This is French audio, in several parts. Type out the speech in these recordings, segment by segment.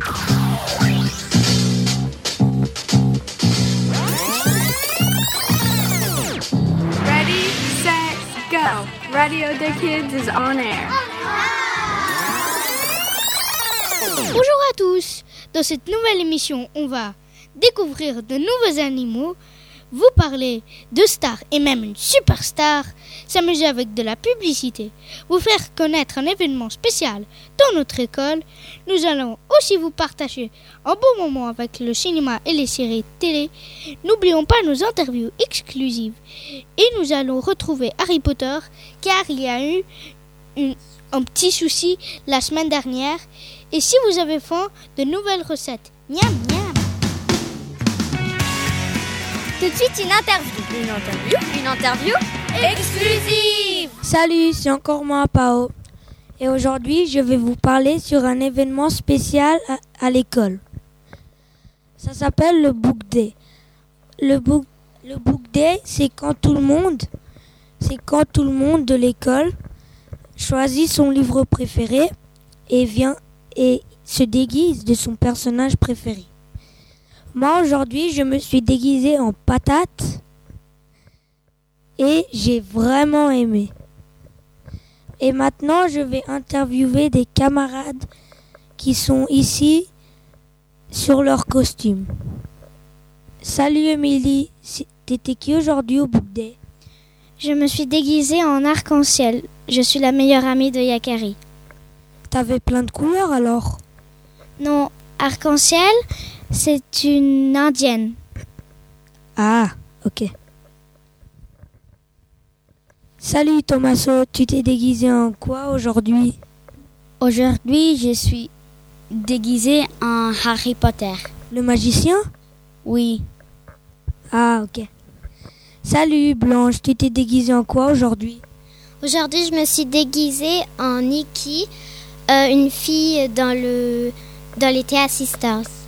Ready, set, go. Radio the Kids is on air. Bonjour à tous. Dans cette nouvelle émission, on va découvrir de nouveaux animaux, vous parler de stars et même une superstar, s'amuser avec de la publicité, vous faire connaître un événement spécial dans notre école. Nous allons aussi vous partager un bon moment avec le cinéma et les séries télé. N'oublions pas nos interviews exclusives. Et nous allons retrouver Harry Potter car il y a eu un petit souci la semaine dernière. Et si vous avez faim, de nouvelles recettes. Miam, miam. Tout de suite, une interview. Une interview Une interview exclusive Salut, c'est encore moi, Pao. Et aujourd'hui, je vais vous parler sur un événement spécial à, à l'école. Ça s'appelle le Book Day. Le Book, le book Day, c'est quand tout le monde, c'est quand tout le monde de l'école choisit son livre préféré et vient et se déguise de son personnage préféré. Moi, aujourd'hui, je me suis déguisé en patate et j'ai vraiment aimé. Et maintenant, je vais interviewer des camarades qui sont ici sur leur costume. Salut Émilie, t'étais qui aujourd'hui au Book Day Je me suis déguisée en arc-en-ciel. Je suis la meilleure amie de Yakari. T'avais plein de couleurs alors? Non, arc-en-ciel, c'est une indienne. Ah, ok. Salut Thomaso, tu t'es déguisé en quoi aujourd'hui? Aujourd'hui, je suis déguisée en Harry Potter. Le magicien? Oui. Ah, ok. Salut Blanche, tu t'es déguisé en quoi aujourd'hui? Aujourd'hui, je me suis déguisée en Nikki, euh, une fille dans le dans les Sisters.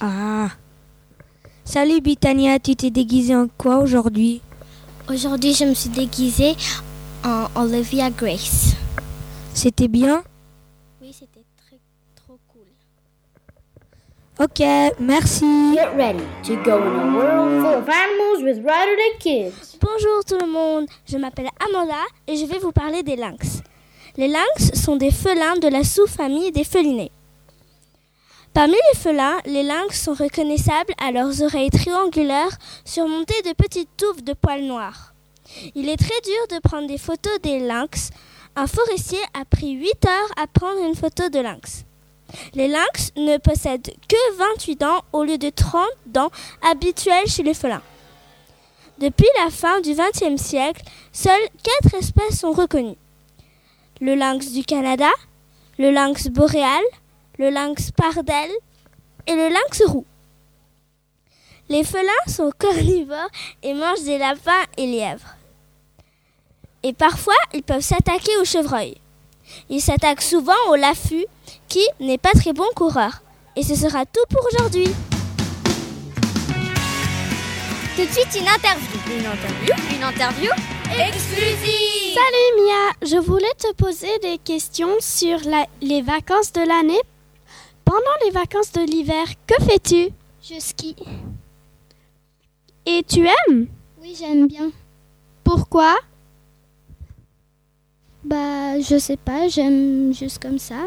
Ah. Salut Bitania, tu t'es déguisé en quoi aujourd'hui? Aujourd'hui, je me suis déguisée en Olivia Grace. C'était bien? Oui, c'était très trop cool. Ok, merci. Get ready to go in a world full of animals with Ryder the Kids. Bonjour tout le monde, je m'appelle Amanda et je vais vous parler des lynx. Les lynx sont des félins de la sous-famille des félinés. Parmi les félins, les lynx sont reconnaissables à leurs oreilles triangulaires surmontées de petites touffes de poils noirs. Il est très dur de prendre des photos des lynx. Un forestier a pris 8 heures à prendre une photo de lynx. Les lynx ne possèdent que 28 dents au lieu de 30 dents habituelles chez les félins. Depuis la fin du XXe siècle, seules quatre espèces sont reconnues. Le lynx du Canada, le lynx boréal, le lynx pardel et le lynx roux. Les félins sont carnivores et mangent des lapins et lièvres. Et parfois, ils peuvent s'attaquer aux chevreuils. Ils s'attaquent souvent au laffus, qui n'est pas très bon coureur. Et ce sera tout pour aujourd'hui. Tout de suite, une interview. Une interview Une interview exclusive Salut Mia, je voulais te poser des questions sur la- les vacances de l'année. Pendant les vacances de l'hiver, que fais-tu? Je skie. Et tu aimes? Oui, j'aime bien. Pourquoi? Bah, je sais pas, j'aime juste comme ça.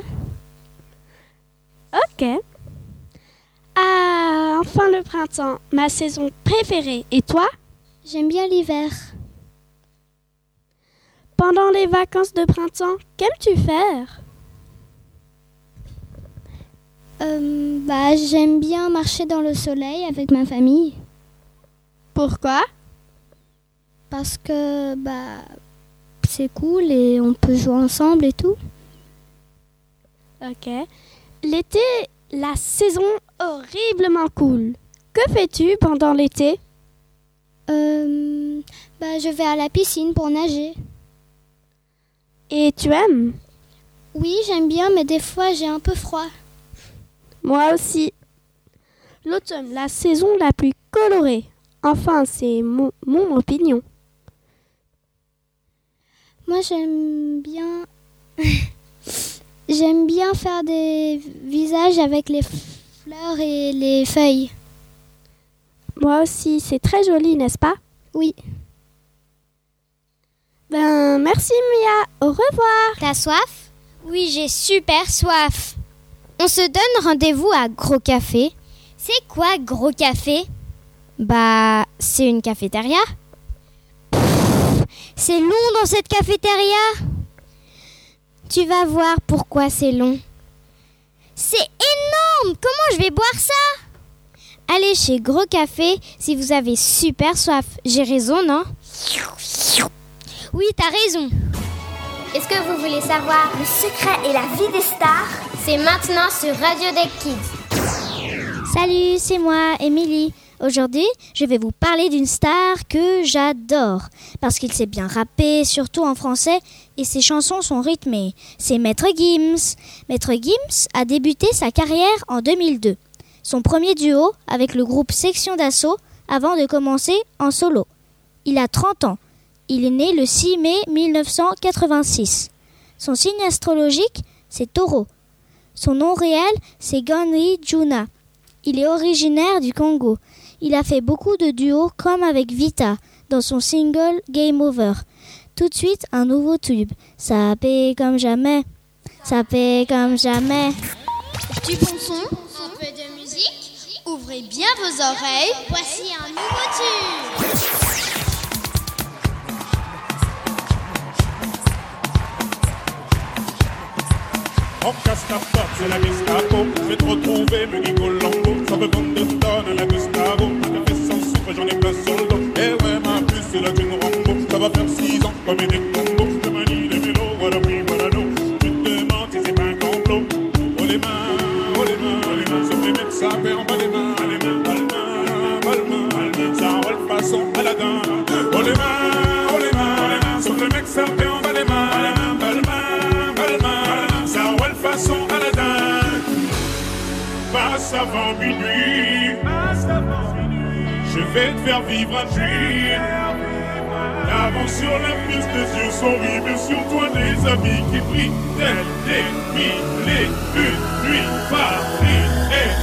Ok. Ah, enfin le printemps, ma saison préférée. Et toi? J'aime bien l'hiver. Pendant les vacances de printemps, qu'aimes-tu faire? Euh, bah, j'aime bien marcher dans le soleil avec ma famille Pourquoi? Parce que bah c'est cool et on peut jouer ensemble et tout. Ok. L'été, la saison horriblement cool. Que fais-tu pendant l'été? Euh, bah, je vais à la piscine pour nager. Et tu aimes? Oui, j'aime bien, mais des fois j'ai un peu froid. Moi aussi. L'automne, la saison la plus colorée. Enfin, c'est mon, mon opinion. Moi, j'aime bien. J'aime bien faire des visages avec les fleurs et les feuilles. Moi aussi, c'est très joli, n'est-ce pas? Oui. Ben, merci Mia, au revoir. T'as soif? Oui, j'ai super soif. On se donne rendez-vous à Gros Café. C'est quoi Gros Café? Bah, c'est une cafétéria. C'est long dans cette cafétéria. Tu vas voir pourquoi c'est long. C'est énorme Comment je vais boire ça? Allez chez Gros Café si vous avez super soif. J'ai raison, non? Oui, t'as raison. Est-ce que vous voulez savoir le secret et la vie des stars? C'est maintenant sur Radio Deck Kids. Salut, c'est moi, Émilie. Aujourd'hui, je vais vous parler d'une star que j'adore parce qu'il sait bien rapper, surtout en français, et ses chansons sont rythmées. C'est Maître Gims. Maître Gims a débuté sa carrière en 2002. Son premier duo avec le groupe Section d'Assaut avant de commencer en solo. Il a 30 ans. Il est né le 6 mai 1986. Son signe astrologique, c'est Taureau. Son nom réel, c'est Ganri Juna. Il est originaire du Congo. Il a fait beaucoup de duos comme avec Vita dans son single Game Over. Tout de suite, un nouveau tube. Ça paie comme jamais. Ça paie comme jamais. Du bon son, un peu de musique. Ouvrez bien vos oreilles. Voici un nouveau tube. On casse c'est la Gestapo. Je vais te retrouver, me dit Colombo. Ça veut vendre de tonnes à la Gustavo. Je fais sans souffle, j'en ai plein sur le dos. Eh ouais, c'est la Rambo. Ça va faire 6 ans, comme des combos. Vais te faire vivre un dream. Avant sur la piste, les yeux sont rivés sur toi, des amis qui brillent, tels des mille et une nuits. Paris est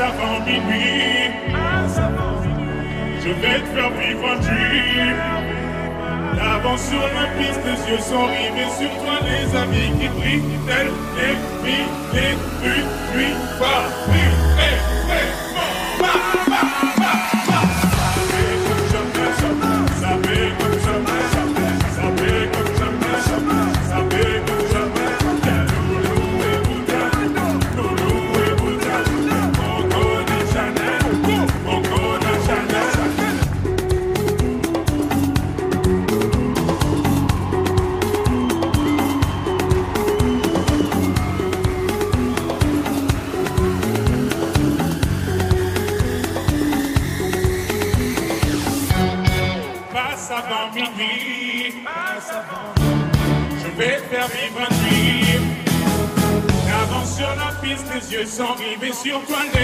Avant minuit, je vais te faire vivre. L'avant sur la piste, les yeux sont rivés sur toi, les amis qui brillent, tels les mille et une nuits. Paris est vraiment rivés sur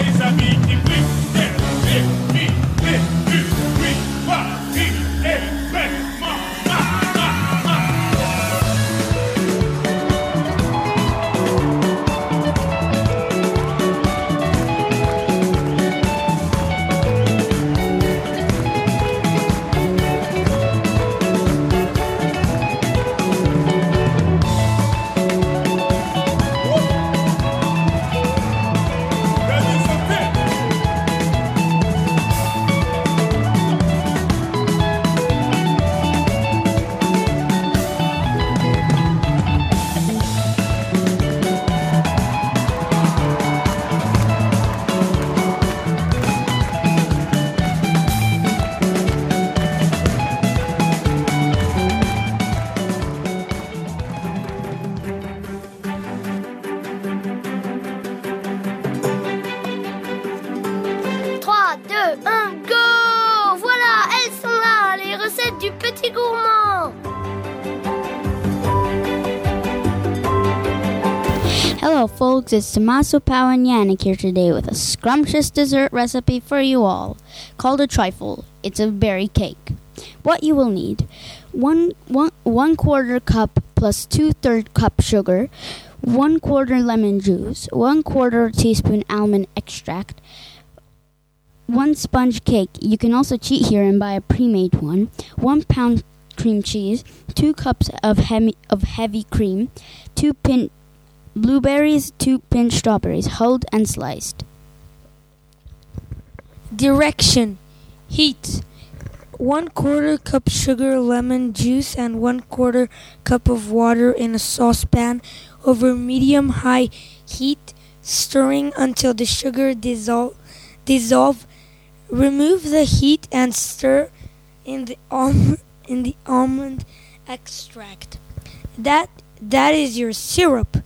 Folks, it's Tommaso Yannick here today with a scrumptious dessert recipe for you all called a trifle. It's a berry cake. What you will need one, one, one quarter cup plus two third cup sugar, one quarter lemon juice, one quarter teaspoon almond extract, one sponge cake. You can also cheat here and buy a pre-made one. One pound cream cheese, two cups of heavy of heavy cream, two pin blueberries, two pinch strawberries, hulled and sliced. Direction Heat 1 quarter cup sugar, lemon juice, and 1 quarter cup of water in a saucepan over medium high heat, stirring until the sugar dissolve. dissolve. Remove the heat and stir in the almond in the almond extract. That that is your syrup.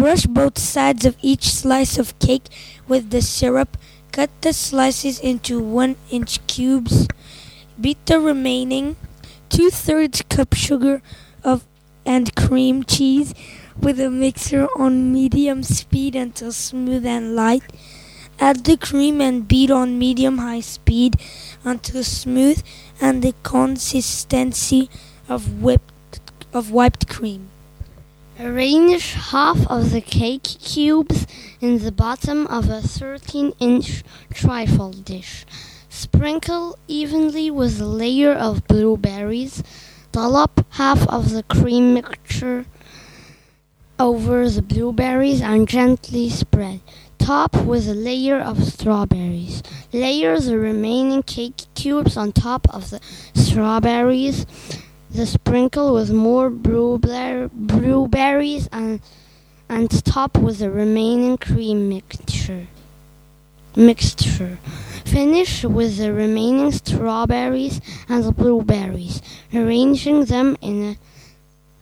Brush both sides of each slice of cake with the syrup. Cut the slices into one inch cubes. Beat the remaining two thirds cup sugar of and cream cheese with a mixer on medium speed until smooth and light. Add the cream and beat on medium high speed until smooth and the consistency of whipped of wiped cream. Arrange half of the cake cubes in the bottom of a 13 inch trifle dish. Sprinkle evenly with a layer of blueberries. Dollop half of the cream mixture over the blueberries and gently spread. Top with a layer of strawberries. Layer the remaining cake cubes on top of the strawberries the sprinkle with more blueberries and and top with the remaining cream mixture. Mixture. Finish with the remaining strawberries and the blueberries, arranging them in a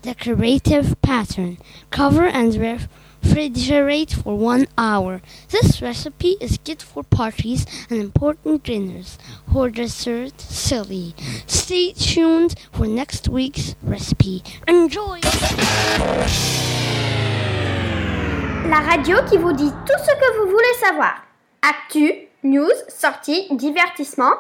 decorative pattern. Cover and refrigerate for one hour. This recipe is good for parties and important dinners or dessert silly. Stay tuned for next week's recipe. Enjoy! La radio qui vous dit tout ce que vous voulez savoir. Actu, news, sorties, divertissement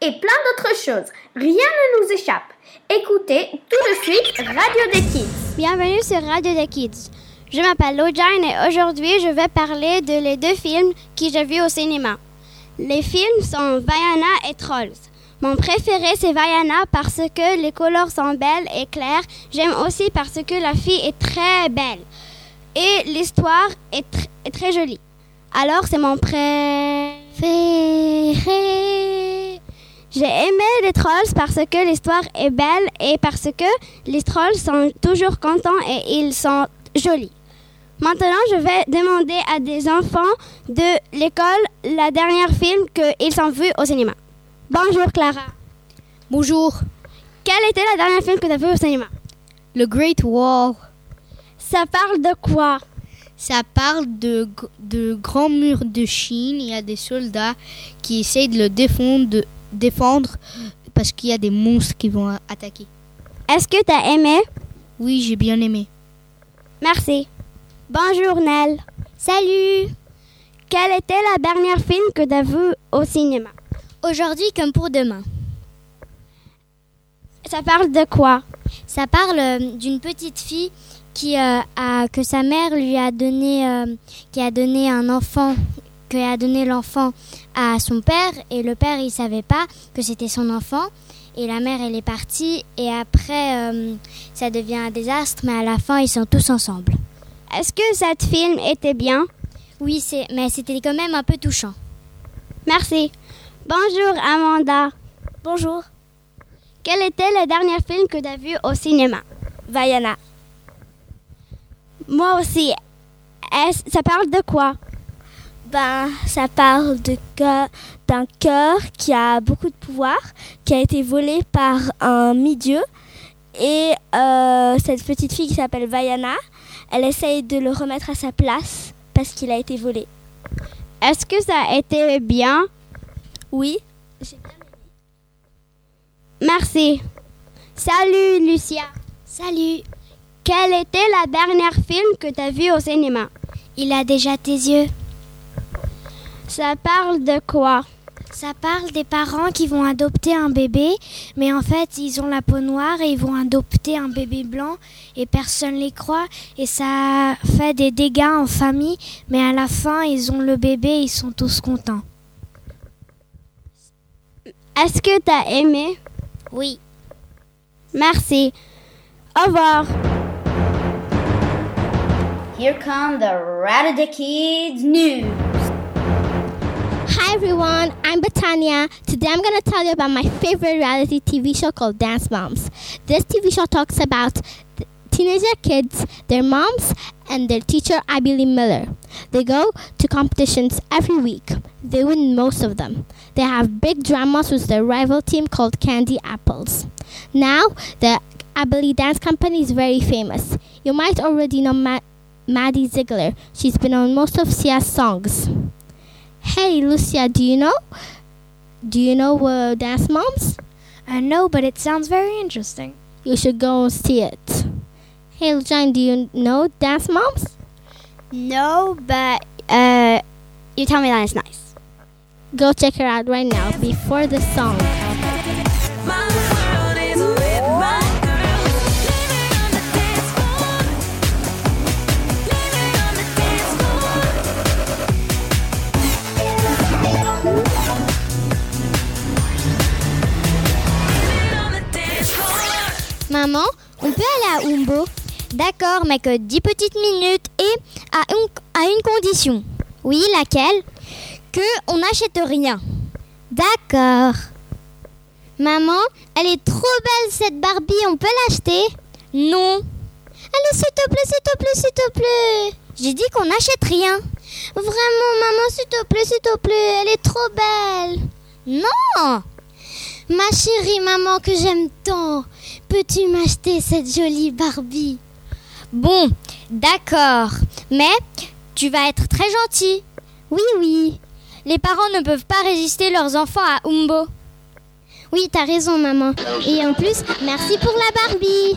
et plein d'autres choses. Rien ne nous échappe. Écoutez tout de suite Radio des Kids. Bienvenue sur Radio des Kids. Je m'appelle Lojane et aujourd'hui je vais parler de les deux films que j'ai vus au cinéma. Les films sont Vaiana et Trolls. Mon préféré c'est Vaiana parce que les couleurs sont belles et claires. J'aime aussi parce que la fille est très belle et l'histoire est, est, très jolie. Alors c'est mon préféré. J'ai aimé les trolls parce que l'histoire est belle et parce que les trolls sont toujours contents et ils sont jolis. Maintenant, je vais demander à des enfants de l'école la dernière film qu'ils ont vu au cinéma. Bonjour Clara. Bonjour. Quel était la dernière film que tu as vu au cinéma? Le Great Wall. Ça parle de quoi? Ça parle de, de grands murs de Chine. Il y a des soldats qui essayent de le défendre, de défendre parce qu'il y a des monstres qui vont attaquer. Est-ce que tu as aimé? Oui, j'ai bien aimé. Merci. Bonjour Nell. Salut. Quel était la dernière film que tu as vu au cinéma? Aujourd'hui comme pour demain. Ça parle de quoi? Ça parle euh, d'une petite fille qui euh, a que sa mère lui a donné euh, qui a donné un enfant qui a donné l'enfant à son père et le père il savait pas que c'était son enfant et la mère elle est partie et après euh, ça devient un désastre mais à la fin ils sont tous ensemble. Est-ce que cette film était bien? Oui, c'est mais c'était quand même un peu touchant. Merci. Bonjour Amanda. Bonjour. Quel était le dernier film que tu as vu au cinéma? Vaiana. Moi aussi. Ça parle de quoi? Ben, ça parle de d'un cœur qui a beaucoup de pouvoir, qui a été volé par un mi-dieu. Et euh, cette petite fille qui s'appelle Vaiana, elle essaye de le remettre à sa place parce qu'il a été volé. Est-ce que ça a été bien? Oui. J'ai bien aimé. Merci. Salut Lucia. Salut. Quel était la dernière film que tu as vu au cinéma? Il a déjà tes yeux. Ça parle de quoi? Ça parle des parents qui vont adopter un bébé, mais en fait ils ont la peau noire et ils vont adopter un bébé blanc et personne les croit et ça fait des dégâts en famille, mais à la fin ils ont le bébé et ils sont tous contents. Est-ce que tu as aimé? Oui. Merci. Au revoir. Here come the Ratata Kids news. Hi everyone, I'm Betania. Today I'm going to tell you about my favorite reality TV show called Dance Moms. This TV show talks about teenager kids, their moms, and their teacher, Abby Miller. They go to competitions every week. They win most of them. They have big dramas with their rival team called Candy Apples. Now, the Abby Dance Company is very famous. You might already know Ma- Maddie Ziegler. She's been on most of Sia's songs. Hey, Lucia, do you know? Do you know uh, Dance Moms? I know, but it sounds very interesting. You should go and see it. Hey, Lucian, do you know Dance Moms? No, but uh, you tell me that it's nice. Go check her out right now before the song. Maman, on peut aller à Umbo D'accord, mais que 10 petites minutes et à une, condition. Oui, laquelle? Que on n'achète rien. D'accord. Maman, elle est trop belle cette Barbie, on peut l'acheter? Non. Allez, s'il te plaît, s'il te plaît, s'il te plaît. J'ai dit qu'on n'achète rien. Vraiment, maman, s'il te plaît, s'il te plaît, elle est trop belle. Non Ma chérie maman que j'aime tant, peux-tu m'acheter cette jolie Barbie Bon, d'accord, mais tu vas être très gentil. Oui, oui. Les parents ne peuvent pas résister leurs enfants à Umbo. Oui, t'as raison, maman. Et en plus, merci pour la Barbie.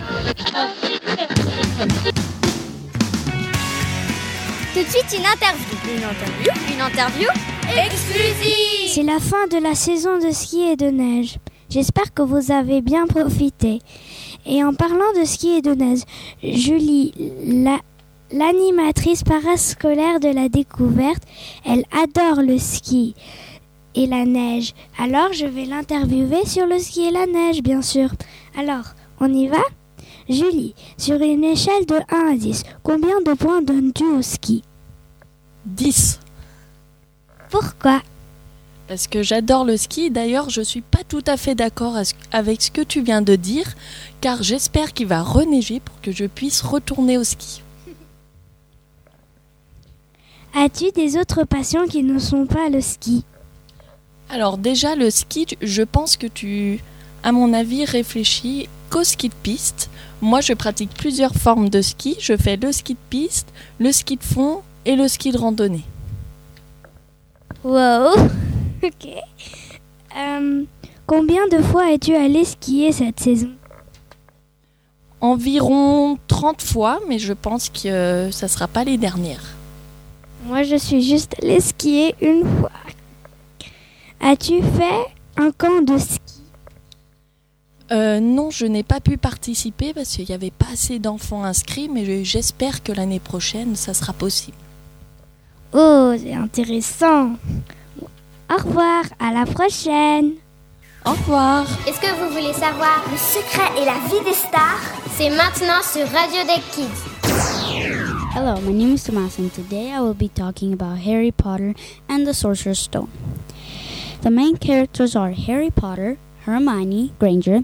Tout de suite, une interview. Une interview Une interview exclusive. C'est la fin de la saison de ski et de neige. J'espère que vous avez bien profité. Et en parlant de ski et de neige, Julie, la, l'animatrice parascolaire de la découverte, elle adore le ski et la neige. Alors je vais l'interviewer sur le ski et la neige, bien sûr. Alors, on y va? Julie, sur une échelle de 1 à 10, combien de points donnes-tu au ski? 10. Pourquoi? Parce que j'adore le ski. D'ailleurs, je suis pas tout à fait d'accord avec ce que tu viens de dire, car j'espère qu'il va reneiger pour que je puisse retourner au ski. As-tu des autres passions qui ne sont pas le ski? Alors déjà, le ski, je pense que tu, à mon avis, réfléchis qu'au ski de piste. Moi, je pratique plusieurs formes de ski. Je fais le ski de piste, le ski de fond et le ski de randonnée. Wow Ok. Euh, combien de fois es-tu allé skier cette saison? Environ 30 fois, mais je pense que ça ne sera pas les dernières. Moi, je suis juste allée skier une fois. As-tu fait un camp de ski? Euh, Non, je n'ai pas pu participer parce qu'il n'y avait pas assez d'enfants inscrits, mais j'espère que l'année prochaine, ça sera possible. Oh, c'est intéressant. Au revoir, à la prochaine. Au revoir. Est-ce que vous voulez savoir le secret et la vie des stars C'est maintenant sur Radio Deck Kids. Hello, my name is Tomas, and today I will be talking about Harry Potter and the Sorcerer's Stone. The main characters are Harry Potter, Hermione Granger,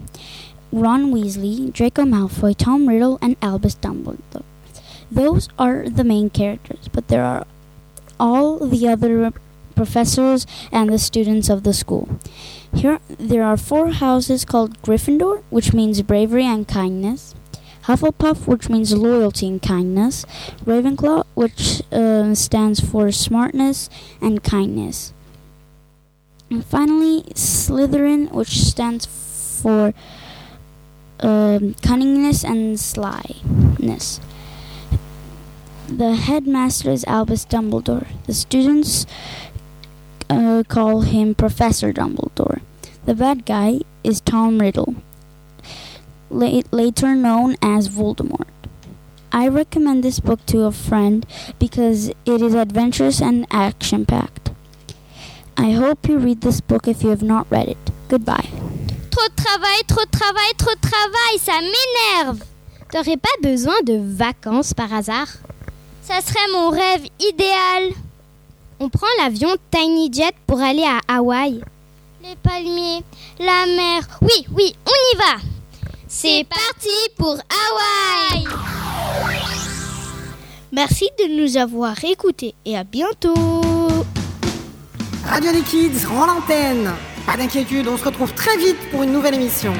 Ron Weasley, Draco Malfoy, Tom Riddle, and Albus Dumbledore. Those are the main characters, but there are all the other professors and the students of the school. Here there are four houses called Gryffindor, which means bravery and kindness. Hufflepuff, which means loyalty and kindness. Ravenclaw, which uh, stands for smartness and kindness. And finally, Slytherin, which stands for um, cunningness and slyness. The headmaster is Albus Dumbledore. The students uh, call him Professor Dumbledore. The bad guy is Tom Riddle, la- later known as Voldemort. I recommend this book to a friend because it is adventurous and action packed. I hope you read this book if you have not read it. Goodbye. Trop de travail, trop de travail, trop de travail, ça m'énerve. T'aurais pas besoin de vacances par hasard? Ça serait mon rêve idéal. On prend l'avion Tiny Jet pour aller à Hawaï. Les palmiers, la mer. Oui, oui, on y va. C'est parti pour Hawaï. Merci de nous avoir écoutés et à bientôt. Radio des Kids rend l'antenne. Pas d'inquiétude, on se retrouve très vite pour une nouvelle émission.